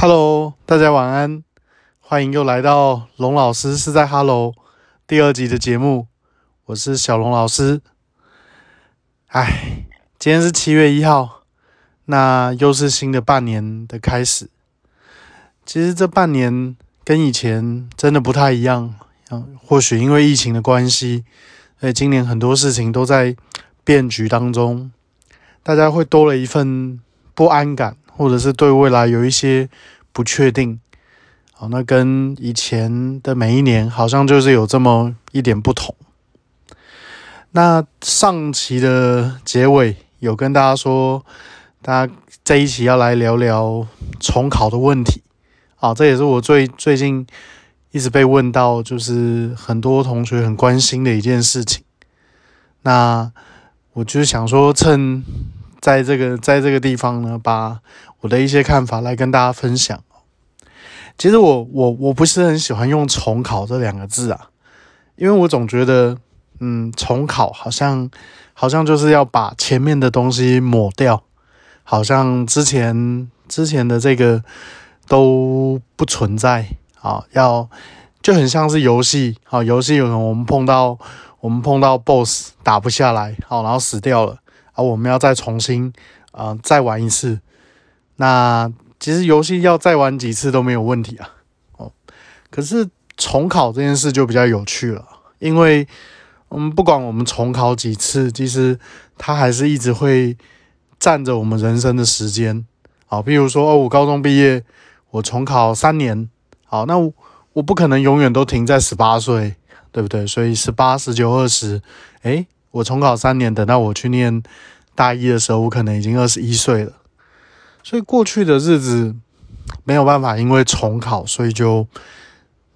Hello，大家晚安，欢迎又来到龙老师是在 Hello 第二集的节目，我是小龙老师。哎，今天是七月一号，那又是新的半年的开始。其实这半年跟以前真的不太一样，或许因为疫情的关系，所以今年很多事情都在变局当中，大家会多了一份不安感。或者是对未来有一些不确定，好，那跟以前的每一年好像就是有这么一点不同。那上期的结尾有跟大家说，大家这一期要来聊聊重考的问题，啊，这也是我最最近一直被问到，就是很多同学很关心的一件事情。那我就想说，趁在这个在这个地方呢，把我的一些看法来跟大家分享。其实我我我不是很喜欢用“重考”这两个字啊，因为我总觉得，嗯，重考好像好像就是要把前面的东西抹掉，好像之前之前的这个都不存在啊，要就很像是游戏啊，游戏有可能我们碰到我们碰到 BOSS 打不下来，好，然后死掉了啊，我们要再重新啊再玩一次。那其实游戏要再玩几次都没有问题啊，哦，可是重考这件事就比较有趣了，因为我们不管我们重考几次，其实它还是一直会占着我们人生的时间，好，比如说哦，我高中毕业，我重考三年，好，那我不可能永远都停在十八岁，对不对？所以十八、十九、二十，诶，我重考三年，等到我去念大一的时候，我可能已经二十一岁了。所以过去的日子没有办法，因为重考，所以就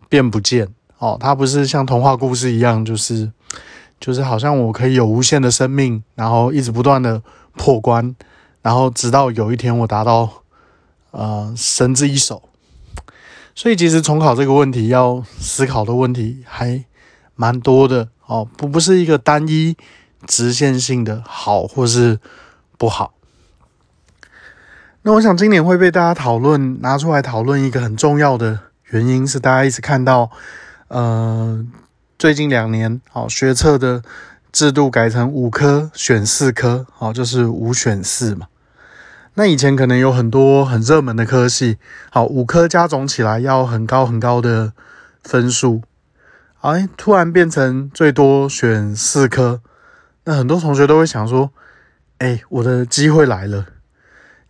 变不见哦。它不是像童话故事一样，就是就是好像我可以有无限的生命，然后一直不断的破关，然后直到有一天我达到呃神之一手。所以其实重考这个问题要思考的问题还蛮多的哦，不不是一个单一直线性的好或是不好。那我想今年会被大家讨论拿出来讨论一个很重要的原因是，大家一直看到，呃，最近两年，好学测的制度改成五科选四科，好就是五选四嘛。那以前可能有很多很热门的科系，好五科加总起来要很高很高的分数，哎，突然变成最多选四科，那很多同学都会想说，哎，我的机会来了。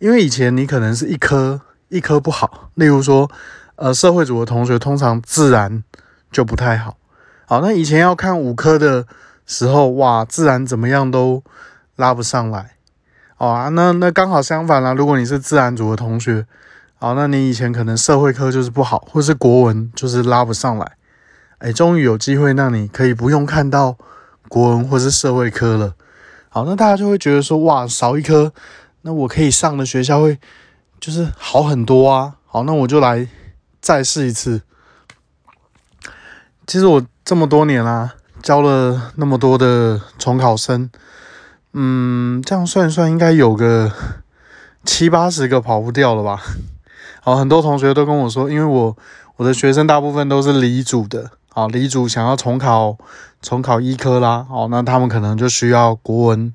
因为以前你可能是一科一科不好，例如说，呃，社会组的同学通常自然就不太好。好，那以前要看五科的时候，哇，自然怎么样都拉不上来。哦，那那刚好相反啦。如果你是自然组的同学，好，那你以前可能社会科就是不好，或是国文就是拉不上来。哎，终于有机会让你可以不用看到国文或是社会科了。好，那大家就会觉得说，哇，少一科。那我可以上的学校会就是好很多啊！好，那我就来再试一次。其实我这么多年啦，教了那么多的重考生，嗯，这样算一算，应该有个七八十个跑不掉了吧？好，很多同学都跟我说，因为我我的学生大部分都是离组的，好，离组想要重考重考医科啦，好，那他们可能就需要国文。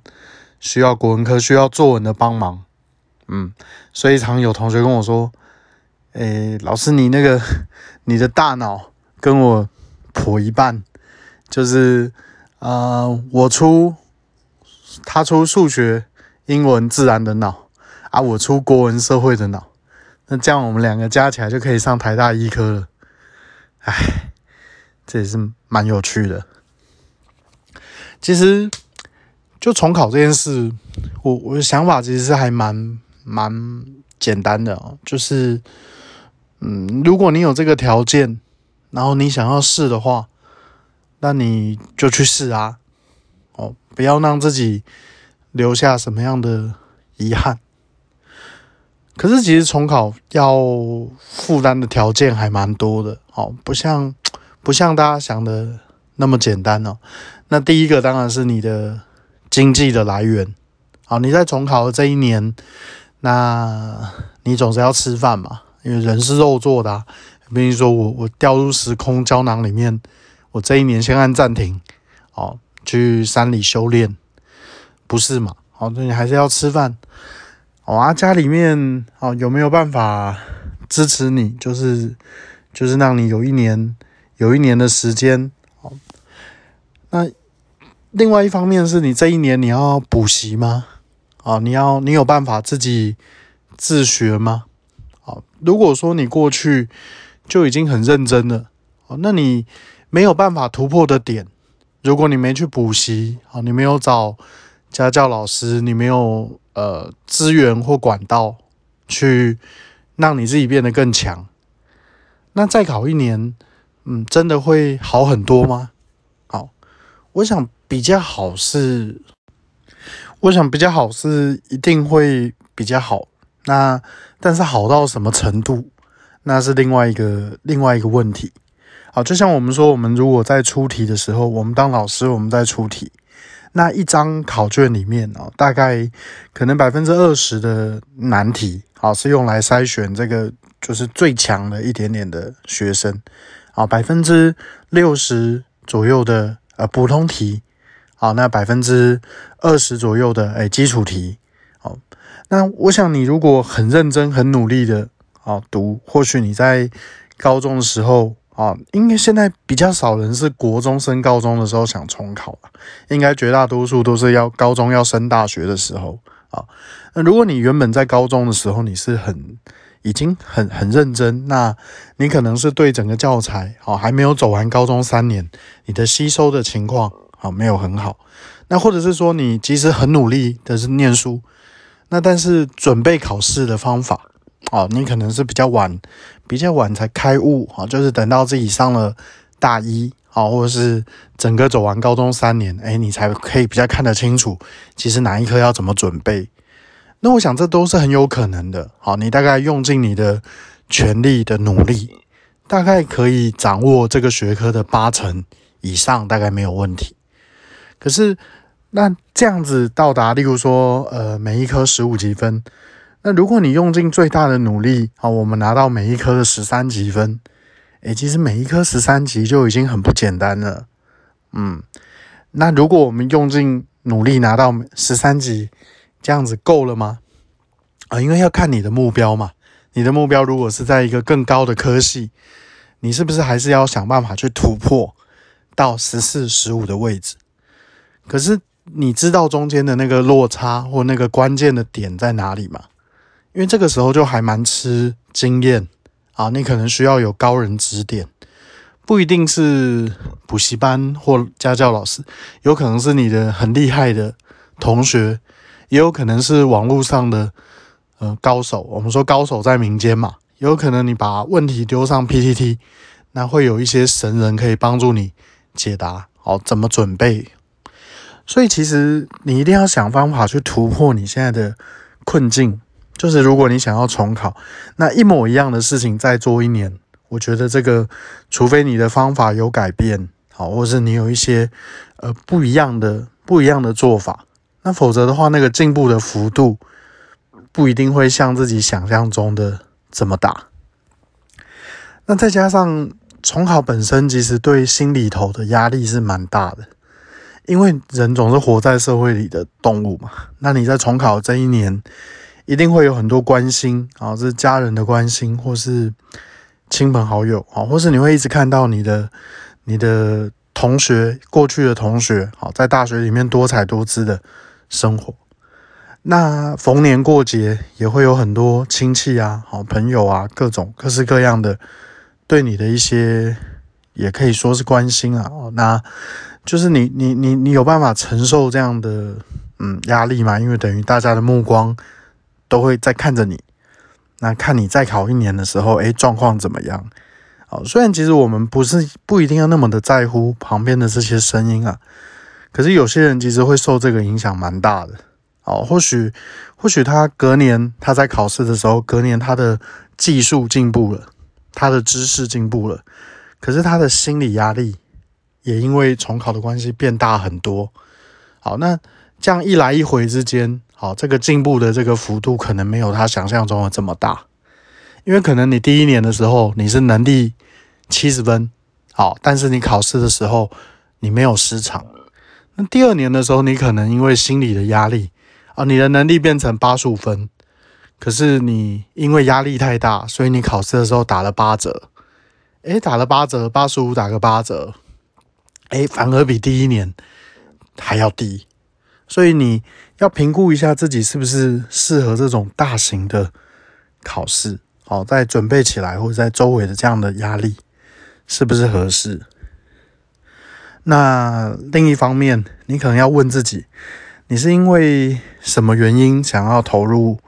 需要国文科需要作文的帮忙，嗯，所以常有同学跟我说：“诶，老师，你那个 你的大脑跟我剖一半，就是呃，我出他出数学、英文、自然的脑啊，我出国文、社会的脑，那这样我们两个加起来就可以上台大医科了。”哎，这也是蛮有趣的，其实。就重考这件事，我我的想法其实是还蛮蛮简单的哦，就是，嗯，如果你有这个条件，然后你想要试的话，那你就去试啊，哦，不要让自己留下什么样的遗憾。可是其实重考要负担的条件还蛮多的，哦，不像不像大家想的那么简单哦。那第一个当然是你的。经济的来源，好，你在重考的这一年，那你总是要吃饭嘛？因为人是肉做的。比如说我我掉入时空胶囊里面，我这一年先按暂停，哦，去山里修炼，不是嘛？哦，那你还是要吃饭。哦啊，家里面哦有没有办法支持你？就是就是让你有一年有一年的时间。哦，那另外一方面是你这一年你要补习吗？啊，你要你有办法自己自学吗？啊，如果说你过去就已经很认真了，哦，那你没有办法突破的点，如果你没去补习，啊，你没有找家教老师，你没有呃资源或管道去让你自己变得更强，那再考一年，嗯，真的会好很多吗？好，我想比较好是。我想比较好是一定会比较好，那但是好到什么程度，那是另外一个另外一个问题。好，就像我们说，我们如果在出题的时候，我们当老师，我们在出题，那一张考卷里面哦，大概可能百分之二十的难题，好是用来筛选这个就是最强的一点点的学生，啊，百分之六十左右的呃普通题。好，那百分之二十左右的诶基础题，好，那我想你如果很认真、很努力的啊读，或许你在高中的时候啊，应该现在比较少人是国中升高中的时候想重考了，应该绝大多数都是要高中要升大学的时候啊。那如果你原本在高中的时候你是很已经很很认真，那你可能是对整个教材好还没有走完高中三年，你的吸收的情况。好，没有很好。那或者是说，你即使很努力的是念书，那但是准备考试的方法，哦，你可能是比较晚，比较晚才开悟，啊，就是等到自己上了大一，啊，或者是整个走完高中三年，哎，你才可以比较看得清楚，其实哪一科要怎么准备。那我想这都是很有可能的。好，你大概用尽你的全力的努力，大概可以掌握这个学科的八成以上，大概没有问题。可是，那这样子到达，例如说，呃，每一科十五积分，那如果你用尽最大的努力，好，我们拿到每一科的十三积分，诶，其实每一科十三级就已经很不简单了，嗯，那如果我们用尽努力拿到十三级，这样子够了吗？啊，因为要看你的目标嘛，你的目标如果是在一个更高的科系，你是不是还是要想办法去突破到十四、十五的位置？可是你知道中间的那个落差或那个关键的点在哪里吗？因为这个时候就还蛮吃经验啊，你可能需要有高人指点，不一定是补习班或家教老师，有可能是你的很厉害的同学，也有可能是网络上的呃高手。我们说高手在民间嘛，也有可能你把问题丢上 PTT，那会有一些神人可以帮助你解答。好，怎么准备？所以其实你一定要想方法去突破你现在的困境。就是如果你想要重考，那一模一样的事情再做一年，我觉得这个，除非你的方法有改变，好，或是你有一些呃不一样的不一样的做法，那否则的话，那个进步的幅度不一定会像自己想象中的这么大。那再加上重考本身，其实对心里头的压力是蛮大的。因为人总是活在社会里的动物嘛，那你在重考这一年，一定会有很多关心啊，是家人的关心，或是亲朋好友啊，或是你会一直看到你的你的同学过去的同学，好在大学里面多彩多姿的生活。那逢年过节也会有很多亲戚啊、好朋友啊，各种各式各样的对你的一些，也可以说是关心啊。那就是你你你你有办法承受这样的嗯压力吗？因为等于大家的目光都会在看着你，那看你再考一年的时候，诶，状况怎么样？好，虽然其实我们不是不一定要那么的在乎旁边的这些声音啊，可是有些人其实会受这个影响蛮大的。好，或许或许他隔年他在考试的时候，隔年他的技术进步了，他的知识进步了，可是他的心理压力。也因为重考的关系变大很多，好，那这样一来一回之间，好，这个进步的这个幅度可能没有他想象中的这么大，因为可能你第一年的时候你是能力七十分，好，但是你考试的时候你没有失常。那第二年的时候，你可能因为心理的压力啊，你的能力变成八十五分，可是你因为压力太大，所以你考试的时候打了八折。诶，打了八折，八十五打个八折，诶，反而比第一年还要低。所以你要评估一下自己是不是适合这种大型的考试。好，在准备起来或者在周围的这样的压力是不是合适？那另一方面，你可能要问自己，你是因为什么原因想要投入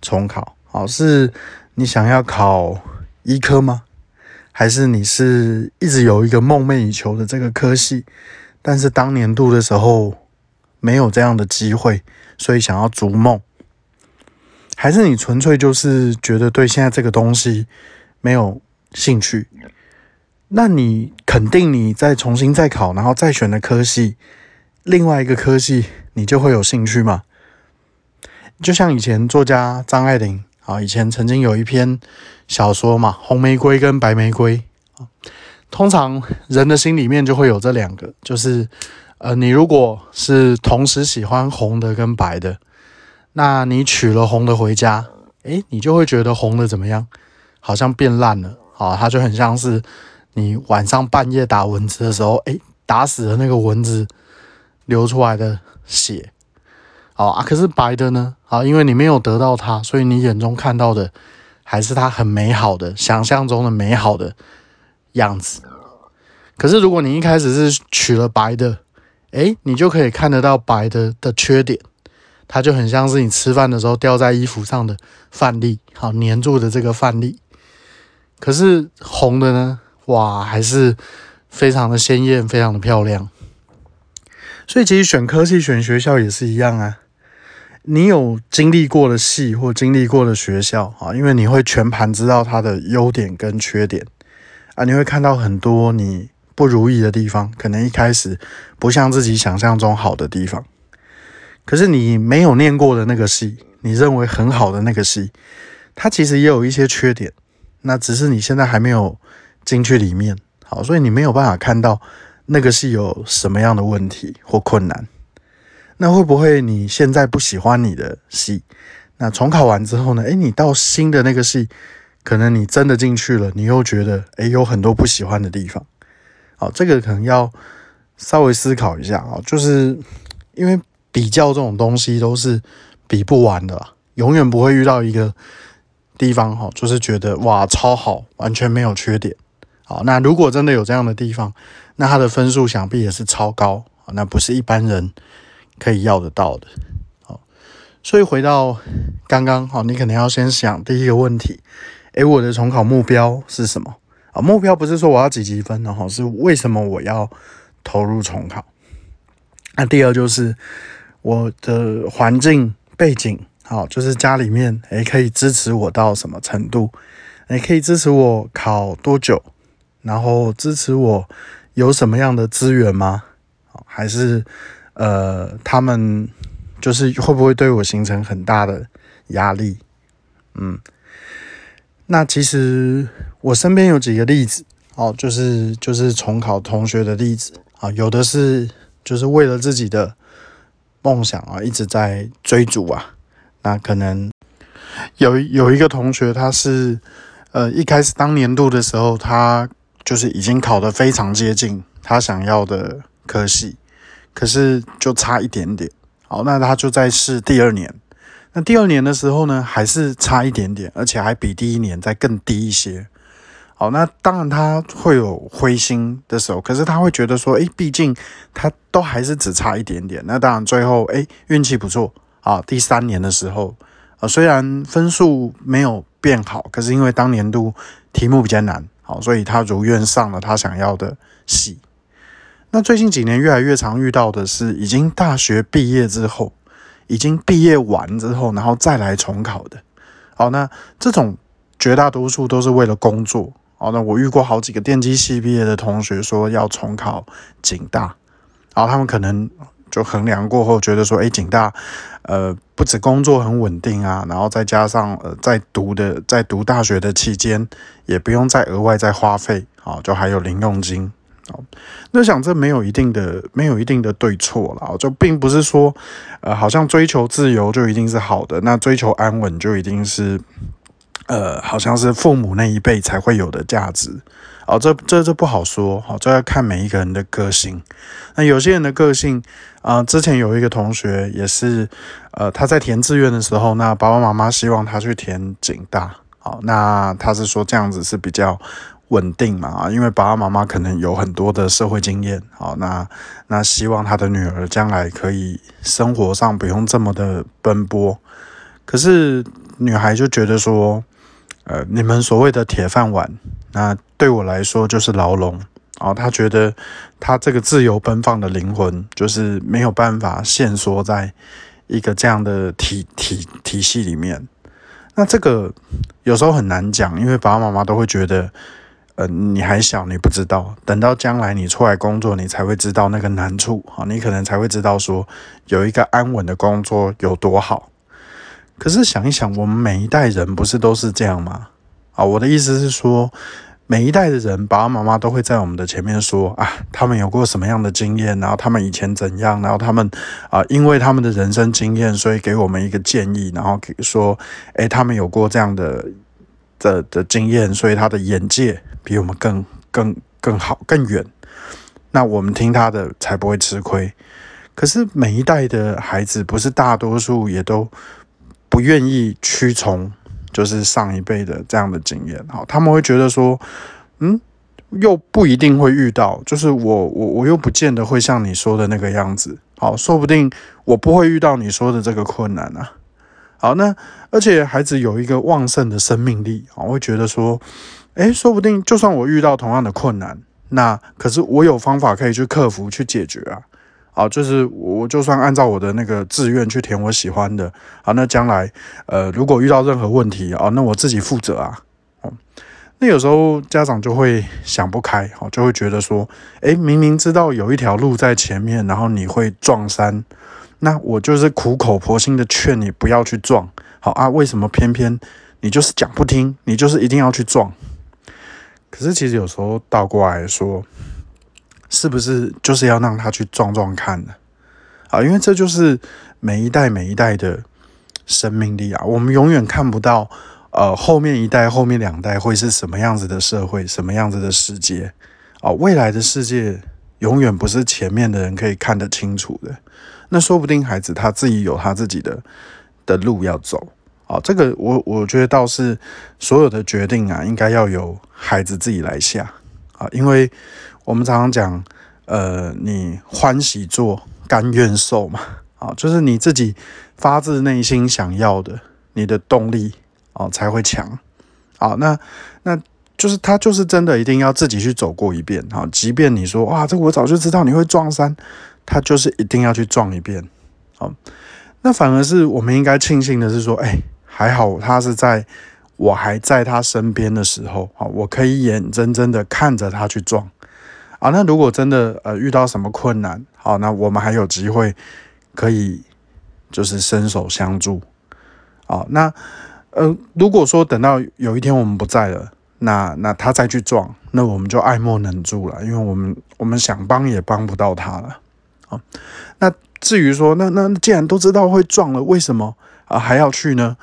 重考？好，是你想要考医科吗？还是你是一直有一个梦寐以求的这个科系，但是当年度的时候没有这样的机会，所以想要逐梦？还是你纯粹就是觉得对现在这个东西没有兴趣？那你肯定你再重新再考，然后再选的科系，另外一个科系你就会有兴趣吗？就像以前作家张爱玲啊，以前曾经有一篇小说嘛，《红玫瑰跟白玫瑰》啊。通常人的心里面就会有这两个，就是呃，你如果是同时喜欢红的跟白的，那你娶了红的回家，诶，你就会觉得红的怎么样？好像变烂了啊，它就很像是。你晚上半夜打蚊子的时候，哎，打死了那个蚊子流出来的血，好啊。可是白的呢？好，因为你没有得到它，所以你眼中看到的还是它很美好的、想象中的美好的样子。可是如果你一开始是取了白的，哎，你就可以看得到白的的缺点，它就很像是你吃饭的时候掉在衣服上的饭粒，好粘住的这个饭粒。可是红的呢？哇，还是非常的鲜艳，非常的漂亮。所以其实选科系、选学校也是一样啊。你有经历过的戏或经历过的学校啊，因为你会全盘知道它的优点跟缺点啊，你会看到很多你不如意的地方，可能一开始不像自己想象中好的地方。可是你没有念过的那个戏，你认为很好的那个戏，它其实也有一些缺点，那只是你现在还没有。进去里面，好，所以你没有办法看到那个戏有什么样的问题或困难。那会不会你现在不喜欢你的系？那重考完之后呢？诶，你到新的那个系，可能你真的进去了，你又觉得诶有很多不喜欢的地方。好，这个可能要稍微思考一下啊，就是因为比较这种东西都是比不完的，永远不会遇到一个地方哈，就是觉得哇超好，完全没有缺点。好，那如果真的有这样的地方，那他的分数想必也是超高那不是一般人可以要得到的。好，所以回到刚刚，好，你可能要先想第一个问题，诶，我的重考目标是什么？啊，目标不是说我要几积分，然后是为什么我要投入重考？那第二就是我的环境背景，好，就是家里面诶可以支持我到什么程度？诶可以支持我考多久？然后支持我有什么样的资源吗？还是呃，他们就是会不会对我形成很大的压力？嗯，那其实我身边有几个例子哦，就是就是重考同学的例子啊，有的是就是为了自己的梦想啊一直在追逐啊，那可能有有一个同学他是呃一开始当年度的时候他。就是已经考得非常接近他想要的科系，可是就差一点点。好，那他就在试第二年。那第二年的时候呢，还是差一点点，而且还比第一年再更低一些。好，那当然他会有灰心的时候，可是他会觉得说，诶，毕竟他都还是只差一点点。那当然最后，诶，运气不错啊。第三年的时候，呃，虽然分数没有变好，可是因为当年度题目比较难。好，所以他如愿上了他想要的系。那最近几年越来越常遇到的是，已经大学毕业之后，已经毕业完之后，然后再来重考的。好，那这种绝大多数都是为了工作。好，那我遇过好几个电机系毕业的同学说要重考警大，然后他们可能就衡量过后觉得说，哎，景大，呃，不止工作很稳定啊，然后再加上呃，在读的在读大学的期间，也不用再额外再花费，啊，就还有零用金，哦，那想这没有一定的没有一定的对错了，就并不是说，呃，好像追求自由就一定是好的，那追求安稳就一定是，呃，好像是父母那一辈才会有的价值。哦，这这这不好说，好，这要看每一个人的个性。那有些人的个性，啊，之前有一个同学也是，呃，他在填志愿的时候，那爸爸妈妈希望他去填警大，好，那他是说这样子是比较稳定嘛，啊，因为爸爸妈妈可能有很多的社会经验，好，那那希望他的女儿将来可以生活上不用这么的奔波。可是女孩就觉得说，呃，你们所谓的铁饭碗。那对我来说就是牢笼哦，他觉得她这个自由奔放的灵魂就是没有办法限缩在一个这样的体体体系里面。那这个有时候很难讲，因为爸爸妈妈都会觉得，呃，你还小，你不知道，等到将来你出来工作，你才会知道那个难处啊，你可能才会知道说有一个安稳的工作有多好。可是想一想，我们每一代人不是都是这样吗？啊，我的意思是说，每一代的人，爸爸妈妈都会在我们的前面说啊，他们有过什么样的经验，然后他们以前怎样，然后他们啊，因为他们的人生经验，所以给我们一个建议，然后说，诶，他们有过这样的的的经验，所以他的眼界比我们更更更好更远，那我们听他的才不会吃亏。可是每一代的孩子，不是大多数也都不愿意屈从。就是上一辈的这样的经验，好，他们会觉得说，嗯，又不一定会遇到，就是我我我又不见得会像你说的那个样子，好，说不定我不会遇到你说的这个困难啊，好，那而且孩子有一个旺盛的生命力，我会觉得说，诶，说不定就算我遇到同样的困难，那可是我有方法可以去克服去解决啊。啊，就是我就算按照我的那个志愿去填我喜欢的，啊，那将来呃如果遇到任何问题啊，那我自己负责啊。哦，那有时候家长就会想不开，哦，就会觉得说，诶，明明知道有一条路在前面，然后你会撞山，那我就是苦口婆心的劝你不要去撞，好啊，为什么偏偏你就是讲不听，你就是一定要去撞？可是其实有时候倒过来说。是不是就是要让他去撞撞看呢？啊，因为这就是每一代每一代的生命力啊，我们永远看不到，呃，后面一代、后面两代会是什么样子的社会，什么样子的世界啊？未来的世界永远不是前面的人可以看得清楚的。那说不定孩子他自己有他自己的的路要走啊。这个我我觉得倒是所有的决定啊，应该要由孩子自己来下啊，因为。我们常常讲，呃，你欢喜做，甘愿受嘛，啊，就是你自己发自内心想要的，你的动力啊才会强，啊，那那就是他就是真的一定要自己去走过一遍，啊，即便你说哇，这我早就知道你会撞山，他就是一定要去撞一遍，啊，那反而是我们应该庆幸的是说，哎，还好他是在我还在他身边的时候，啊，我可以眼睁睁的看着他去撞。啊，那如果真的呃遇到什么困难，好，那我们还有机会可以就是伸手相助。好，那呃如果说等到有一天我们不在了，那那他再去撞，那我们就爱莫能助了，因为我们我们想帮也帮不到他了。好，那至于说那那既然都知道会撞了，为什么啊还要去呢？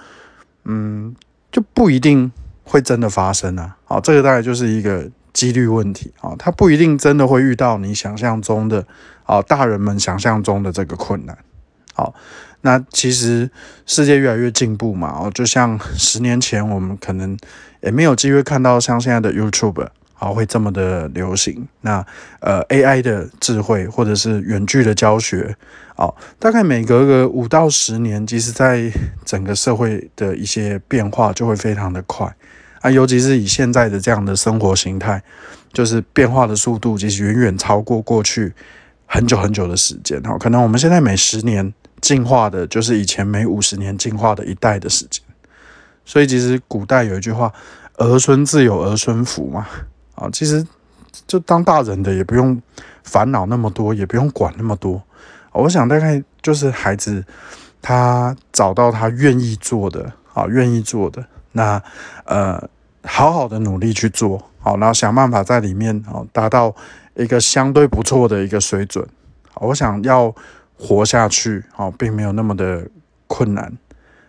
嗯，就不一定会真的发生啊。好，这个大概就是一个。几率问题啊，他不一定真的会遇到你想象中的啊，大人们想象中的这个困难。好，那其实世界越来越进步嘛，哦，就像十年前我们可能也没有机会看到像现在的 YouTube 啊会这么的流行。那呃 AI 的智慧或者是远距的教学，哦，大概每隔个五到十年，其实在整个社会的一些变化就会非常的快。啊，尤其是以现在的这样的生活形态，就是变化的速度其实远远超过过去很久很久的时间。哈，可能我们现在每十年进化的，就是以前每五十年进化的一代的时间。所以，其实古代有一句话：“儿孙自有儿孙福”嘛。啊，其实就当大人的也不用烦恼那么多，也不用管那么多。我想大概就是孩子他找到他愿意做的，啊，愿意做的，那呃，好好的努力去做，好，然后想办法在里面哦达到一个相对不错的一个水准。我想要活下去，好，并没有那么的困难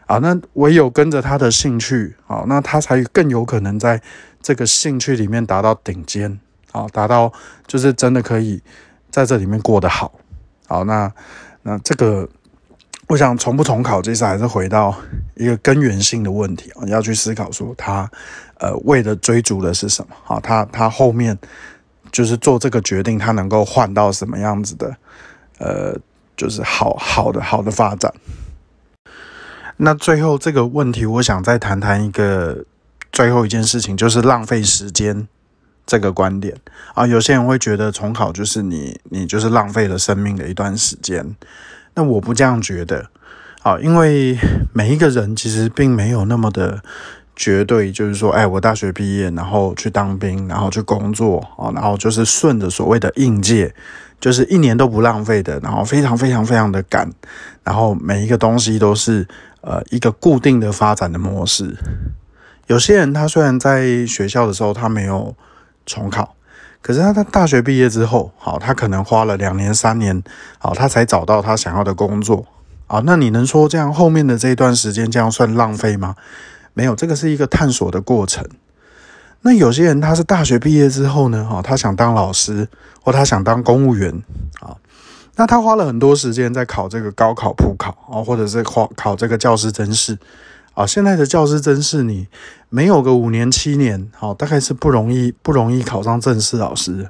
啊。那唯有跟着他的兴趣，好，那他才更有可能在这个兴趣里面达到顶尖，好，达到就是真的可以在这里面过得好。好，那那这个，我想重不重考，其实还是回到一个根源性的问题啊，要去思考说他呃为了追逐的是什么？好，他他后面就是做这个决定，他能够换到什么样子的？呃，就是好好的好的发展。那最后这个问题，我想再谈谈一个最后一件事情，就是浪费时间。这个观点啊，有些人会觉得重考就是你，你就是浪费了生命的一段时间。那我不这样觉得啊，因为每一个人其实并没有那么的绝对，就是说，哎，我大学毕业，然后去当兵，然后去工作啊，然后就是顺着所谓的应届，就是一年都不浪费的，然后非常非常非常的赶，然后每一个东西都是呃一个固定的发展的模式。有些人他虽然在学校的时候他没有。重考，可是他在大学毕业之后，好，他可能花了两年、三年，好，他才找到他想要的工作，啊，那你能说这样后面的这一段时间这样算浪费吗？没有，这个是一个探索的过程。那有些人他是大学毕业之后呢，哈，他想当老师，或他想当公务员，啊，那他花了很多时间在考这个高考、普考，啊，或者是考考这个教师甄试。啊，现在的教师真是你没有个五年七年，好，大概是不容易不容易考上正式老师。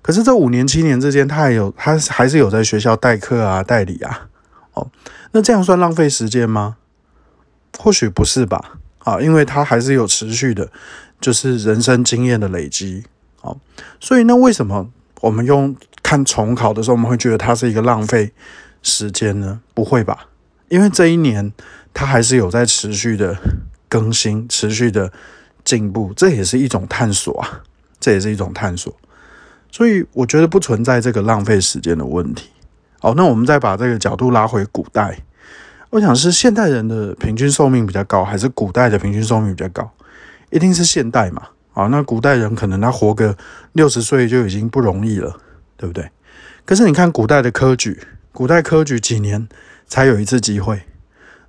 可是这五年七年之间，他还有他还是有在学校代课啊、代理啊。哦，那这样算浪费时间吗？或许不是吧。啊，因为他还是有持续的，就是人生经验的累积。好，所以那为什么我们用看重考的时候，我们会觉得它是一个浪费时间呢？不会吧？因为这一年。他还是有在持续的更新，持续的进步，这也是一种探索啊，这也是一种探索。所以我觉得不存在这个浪费时间的问题。好，那我们再把这个角度拉回古代，我想是现代人的平均寿命比较高，还是古代的平均寿命比较高？一定是现代嘛。好，那古代人可能他活个六十岁就已经不容易了，对不对？可是你看古代的科举，古代科举几年才有一次机会？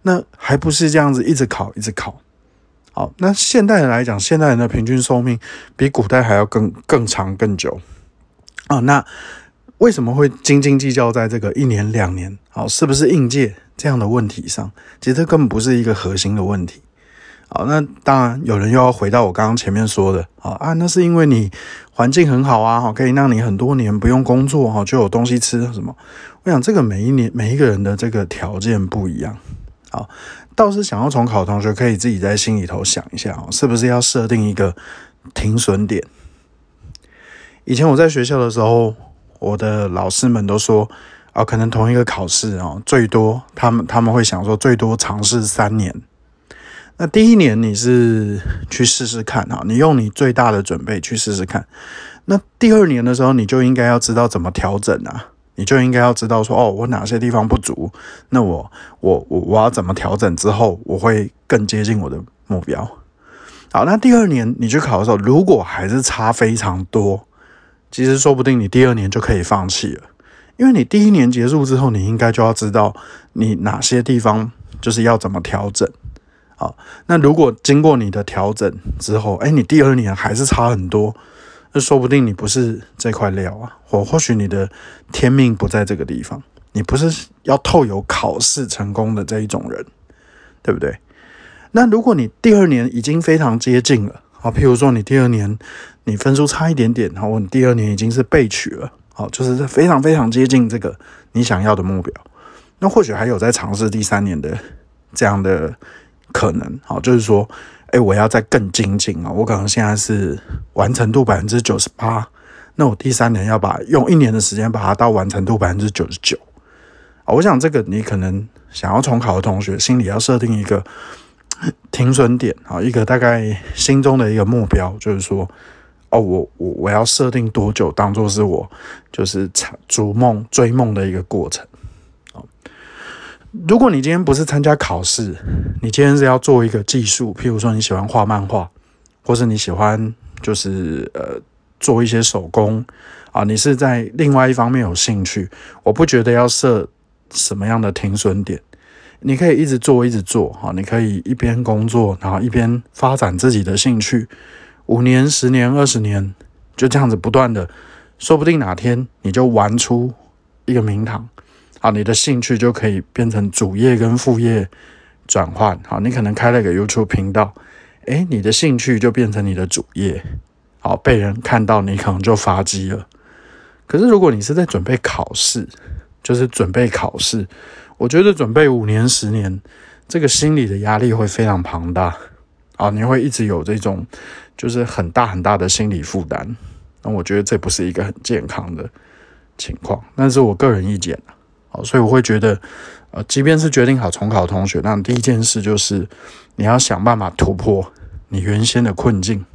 那还不是这样子一直考一直考，好，那现代人来讲，现代人的平均寿命比古代还要更更长更久啊。那为什么会斤斤计较在这个一年两年，好，是不是应届这样的问题上？其实这根本不是一个核心的问题。好，那当然有人又要回到我刚刚前面说的，啊啊，那是因为你环境很好啊，哈，可以让你很多年不用工作，哈，就有东西吃什么？我想这个每一年每一个人的这个条件不一样。好，倒是想要重考同学可以自己在心里头想一下哦，是不是要设定一个停损点？以前我在学校的时候，我的老师们都说啊，可能同一个考试哦，最多他们他们会想说最多尝试三年。那第一年你是去试试看哈，你用你最大的准备去试试看。那第二年的时候，你就应该要知道怎么调整啊。你就应该要知道说，哦，我哪些地方不足，那我我我我要怎么调整之后，我会更接近我的目标。好，那第二年你去考的时候，如果还是差非常多，其实说不定你第二年就可以放弃了，因为你第一年结束之后，你应该就要知道你哪些地方就是要怎么调整。好，那如果经过你的调整之后，哎，你第二年还是差很多。那说不定你不是这块料啊，或或许你的天命不在这个地方，你不是要透有考试成功的这一种人，对不对？那如果你第二年已经非常接近了，好，譬如说你第二年你分数差一点点，然后，你第二年已经是备取了，好，就是非常非常接近这个你想要的目标，那或许还有在尝试第三年的这样的可能，好，就是说。哎，我要再更精进啊！我可能现在是完成度百分之九十八，那我第三年要把用一年的时间把它到完成度百分之九十九啊！我想这个你可能想要重考的同学心里要设定一个 停损点啊，一个大概心中的一个目标，就是说哦，我我我要设定多久当做是我就是逐梦追梦的一个过程。如果你今天不是参加考试，你今天是要做一个技术，譬如说你喜欢画漫画，或是你喜欢就是呃做一些手工啊，你是在另外一方面有兴趣，我不觉得要设什么样的停损点，你可以一直做一直做哈，你可以一边工作，然后一边发展自己的兴趣，五年、十年、二十年，就这样子不断的，说不定哪天你就玩出一个名堂。啊，你的兴趣就可以变成主业跟副业转换。好，你可能开了个 YouTube 频道，诶，你的兴趣就变成你的主业。好，被人看到你可能就发迹了。可是如果你是在准备考试，就是准备考试，我觉得准备五年、十年，这个心理的压力会非常庞大。啊，你会一直有这种就是很大很大的心理负担。那我觉得这不是一个很健康的情况。但是我个人意见所以我会觉得，呃，即便是决定好重考同学，那第一件事就是你要想办法突破你原先的困境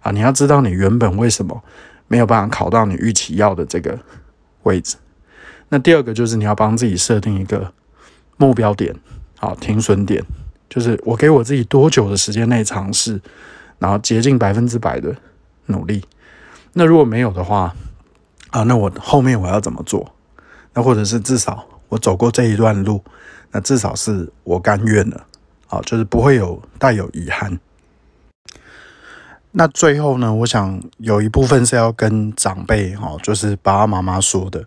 啊！你要知道你原本为什么没有办法考到你预期要的这个位置。那第二个就是你要帮自己设定一个目标点，好，停损点，就是我给我自己多久的时间内尝试，然后竭尽百分之百的努力。那如果没有的话，啊，那我后面我要怎么做？那或者是至少我走过这一段路，那至少是我甘愿了，好，就是不会有带有遗憾。那最后呢，我想有一部分是要跟长辈，哈，就是爸爸妈妈说的。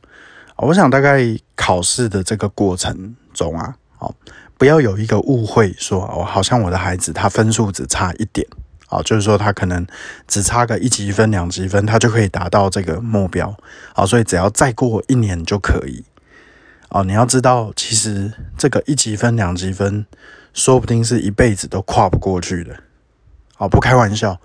我想大概考试的这个过程中啊，哦，不要有一个误会，说哦，好像我的孩子他分数只差一点。啊，就是说他可能只差个一级分、两级分，他就可以达到这个目标。好，所以只要再过一年就可以。哦，你要知道，其实这个一级分、两级分，说不定是一辈子都跨不过去的。好，不开玩笑，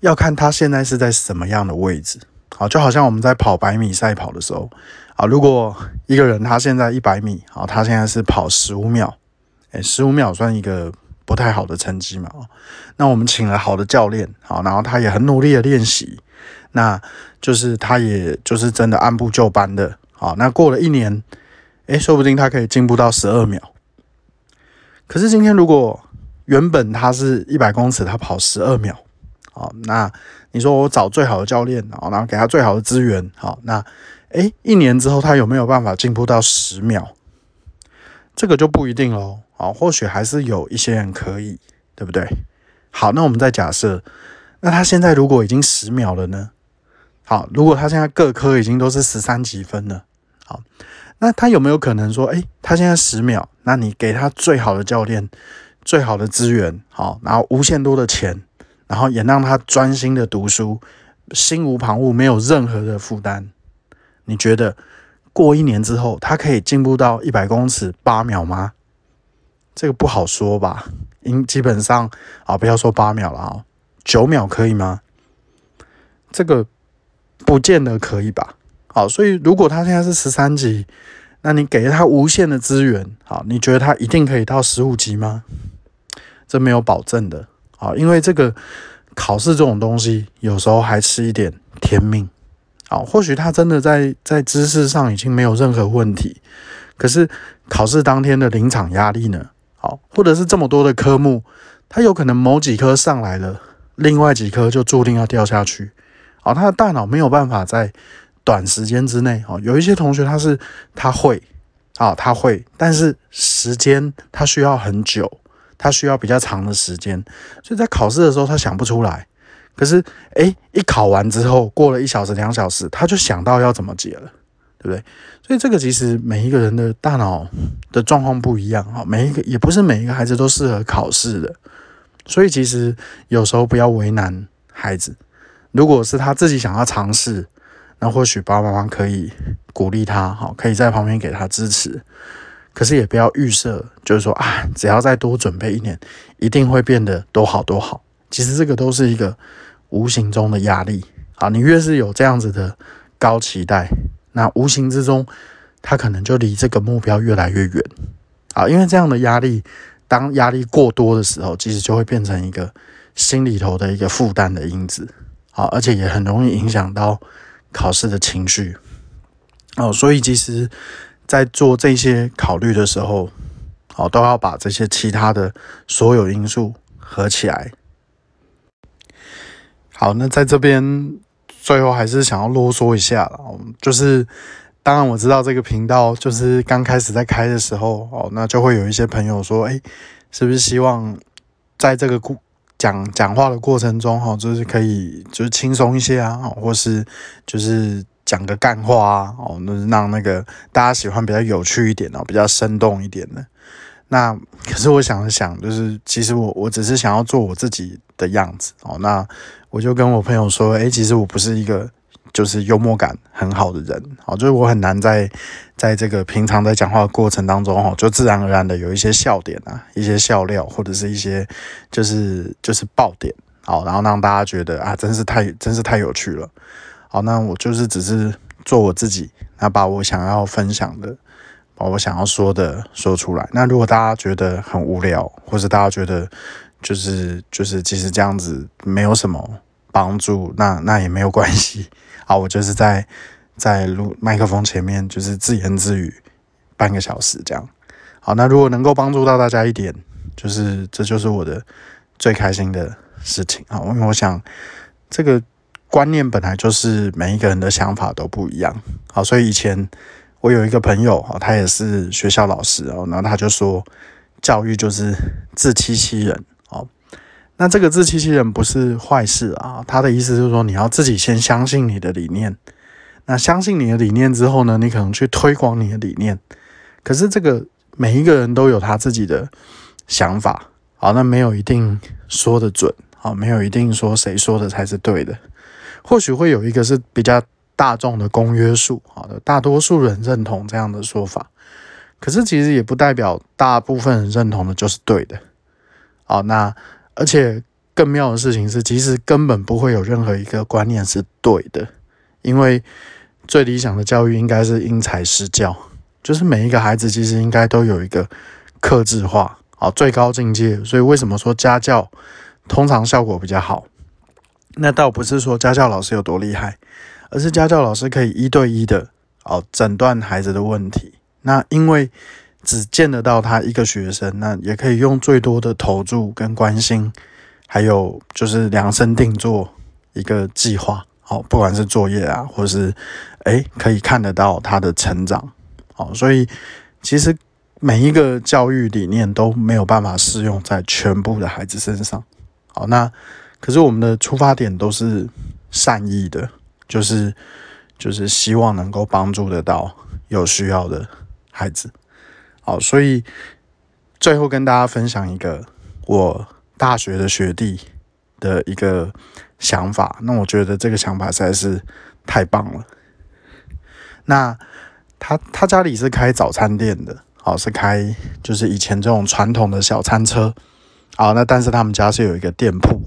要看他现在是在什么样的位置。好，就好像我们在跑百米赛跑的时候，啊，如果一个人他现在一百米，啊，他现在是跑十五秒，诶十五秒算一个。不太好的成绩嘛，那我们请了好的教练，好，然后他也很努力的练习，那就是他也就是真的按部就班的，好，那过了一年，诶，说不定他可以进步到十二秒。可是今天如果原本他是一百公尺，他跑十二秒，好，那你说我找最好的教练，然后给他最好的资源，好，那诶，一年之后他有没有办法进步到十秒？这个就不一定喽。啊，或许还是有一些人可以，对不对？好，那我们再假设，那他现在如果已经十秒了呢？好，如果他现在各科已经都是十三几分了，好，那他有没有可能说，哎，他现在十秒，那你给他最好的教练、最好的资源，好，然后无限多的钱，然后也让他专心的读书，心无旁骛，没有任何的负担，你觉得过一年之后，他可以进步到一百公尺八秒吗？这个不好说吧，因基本上啊，不要说八秒了啊，九秒可以吗？这个不见得可以吧。好，所以如果他现在是十三级，那你给了他无限的资源，好，你觉得他一定可以到十五级吗？这没有保证的。好，因为这个考试这种东西，有时候还吃一点天命。好，或许他真的在在知识上已经没有任何问题，可是考试当天的临场压力呢？好，或者是这么多的科目，他有可能某几科上来了，另外几科就注定要掉下去。好，他的大脑没有办法在短时间之内。好，有一些同学他是他会，好，他会，但是时间他需要很久，他需要比较长的时间，所以在考试的时候他想不出来。可是，诶，一考完之后，过了一小时、两小时，他就想到要怎么解了。对不对？所以这个其实每一个人的大脑的状况不一样哈，每一个也不是每一个孩子都适合考试的。所以其实有时候不要为难孩子，如果是他自己想要尝试，那或许爸爸妈妈可以鼓励他，好，可以在旁边给他支持。可是也不要预设，就是说啊，只要再多准备一年，一定会变得多好多好。其实这个都是一个无形中的压力啊。你越是有这样子的高期待。那无形之中，他可能就离这个目标越来越远啊！因为这样的压力，当压力过多的时候，其实就会变成一个心里头的一个负担的因子啊，而且也很容易影响到考试的情绪哦。所以，其实，在做这些考虑的时候，哦，都要把这些其他的所有因素合起来。好，那在这边最后还是想要啰嗦一下了，就是当然我知道这个频道就是刚开始在开的时候，哦，那就会有一些朋友说，哎，是不是希望在这个故讲讲话的过程中，哈，就是可以就是轻松一些啊，或是就是讲个干话啊，哦，那让那个大家喜欢比较有趣一点哦，比较生动一点的。那可是我想了想，就是其实我我只是想要做我自己的样子哦。那我就跟我朋友说，诶，其实我不是一个就是幽默感很好的人哦，就是我很难在在这个平常在讲话的过程当中哈，就自然而然的有一些笑点啊，一些笑料或者是一些就是就是爆点好，然后让大家觉得啊，真是太真是太有趣了。好，那我就是只是做我自己，那把我想要分享的。把我想要说的说出来。那如果大家觉得很无聊，或者大家觉得就是就是其实这样子没有什么帮助，那那也没有关系。好，我就是在在录麦克风前面就是自言自语半个小时这样。好，那如果能够帮助到大家一点，就是这就是我的最开心的事情啊。因为我想这个观念本来就是每一个人的想法都不一样。好，所以以前。我有一个朋友哈，他也是学校老师哦，然后他就说，教育就是自欺欺人哦。那这个自欺欺人不是坏事啊，他的意思是说，你要自己先相信你的理念，那相信你的理念之后呢，你可能去推广你的理念。可是这个每一个人都有他自己的想法，好，那没有一定说的准，好，没有一定说谁说的才是对的，或许会有一个是比较。大众的公约数，好的，大多数人认同这样的说法，可是其实也不代表大部分人认同的就是对的。好，那而且更妙的事情是，其实根本不会有任何一个观念是对的，因为最理想的教育应该是因材施教，就是每一个孩子其实应该都有一个克制化，啊，最高境界。所以为什么说家教通常效果比较好？那倒不是说家教老师有多厉害。而是家教老师可以一对一的哦诊断孩子的问题。那因为只见得到他一个学生，那也可以用最多的投注跟关心，还有就是量身定做一个计划。哦，不管是作业啊，或是诶可以看得到他的成长。哦，所以其实每一个教育理念都没有办法适用在全部的孩子身上。好，那可是我们的出发点都是善意的。就是就是希望能够帮助得到有需要的孩子，好，所以最后跟大家分享一个我大学的学弟的一个想法，那我觉得这个想法实在是太棒了。那他他家里是开早餐店的，好，是开就是以前这种传统的小餐车，好，那但是他们家是有一个店铺。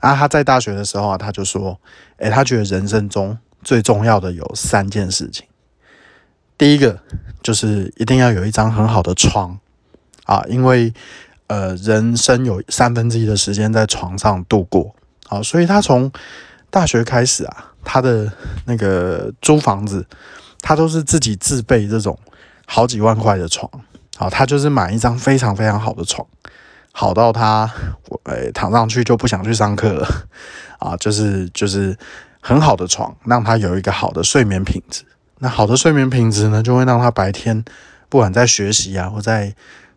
啊，他在大学的时候啊，他就说，诶，他觉得人生中最重要的有三件事情。第一个就是一定要有一张很好的床啊，因为呃，人生有三分之一的时间在床上度过，好，所以他从大学开始啊，他的那个租房子，他都是自己自备这种好几万块的床，好，他就是买一张非常非常好的床。好到他，呃，躺上去就不想去上课了，啊，就是就是很好的床，让他有一个好的睡眠品质。那好的睡眠品质呢，就会让他白天不管在学习啊或在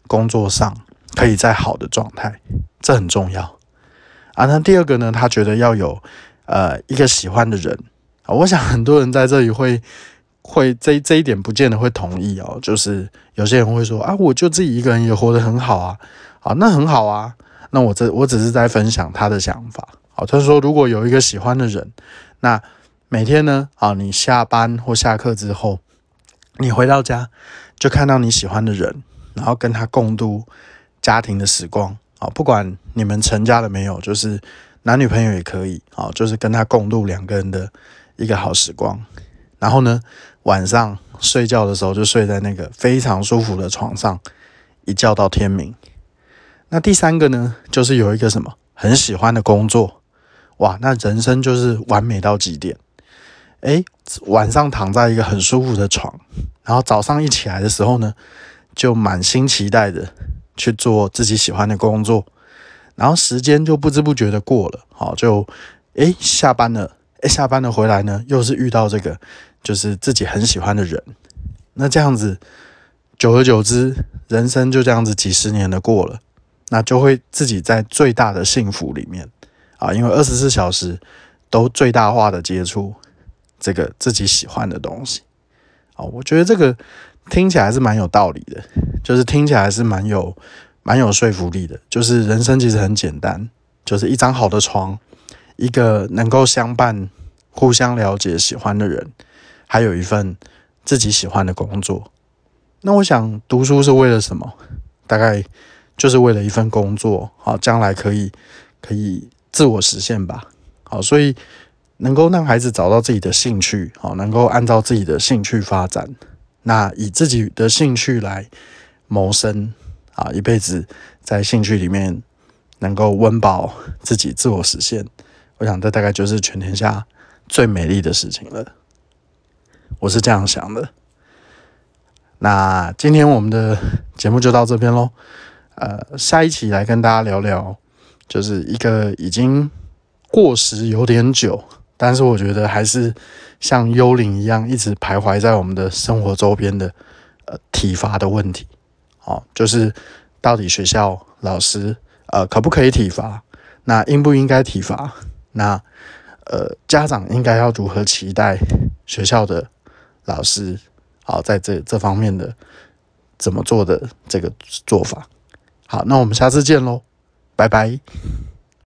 工作上，可以在好的状态，这很重要啊。那第二个呢，他觉得要有呃一个喜欢的人啊。我想很多人在这里会会这这一点不见得会同意哦，就是有些人会说啊，我就自己一个人也活得很好啊。啊，那很好啊。那我这我只是在分享他的想法。好，他说如果有一个喜欢的人，那每天呢，啊，你下班或下课之后，你回到家就看到你喜欢的人，然后跟他共度家庭的时光。啊，不管你们成家了没有，就是男女朋友也可以。啊，就是跟他共度两个人的一个好时光。然后呢，晚上睡觉的时候就睡在那个非常舒服的床上，一觉到天明。那第三个呢，就是有一个什么很喜欢的工作，哇，那人生就是完美到极点。诶，晚上躺在一个很舒服的床，然后早上一起来的时候呢，就满心期待的去做自己喜欢的工作，然后时间就不知不觉的过了，好，就诶下班了，诶下班了回来呢，又是遇到这个就是自己很喜欢的人，那这样子久而久之，人生就这样子几十年的过了，那就会自己在最大的幸福里面。啊，因为二十四小时都最大化的接触这个自己喜欢的东西，啊，我觉得这个。听起来是蛮有道理的，就是听起来是蛮有蛮有说服力的。就是人生其实很简单，就是一张好的床，一个能够相伴、互相了解、喜欢的人，还有一份自己喜欢的工作。那我想读书是为了什么？大概就是为了一份工作，好，将来可以可以自我实现吧。好，所以能够让孩子找到自己的兴趣，好，能够按照自己的兴趣发展。那以自己的兴趣来谋生啊，一辈子在兴趣里面能够温饱自己、自我实现，我想这大概就是全天下最美丽的事情了。我是这样想的。那今天我们的节目就到这边喽。呃，下一期来跟大家聊聊，就是一个已经过时有点久。但是我觉得还是像幽灵一样一直徘徊在我们的生活周边的呃体罚的问题，哦，就是到底学校老师呃可不可以体罚？那应不应该体罚？那呃家长应该要如何期待学校的老师好在这这方面的怎么做的这个做法？好，那我们下次见喽，拜拜。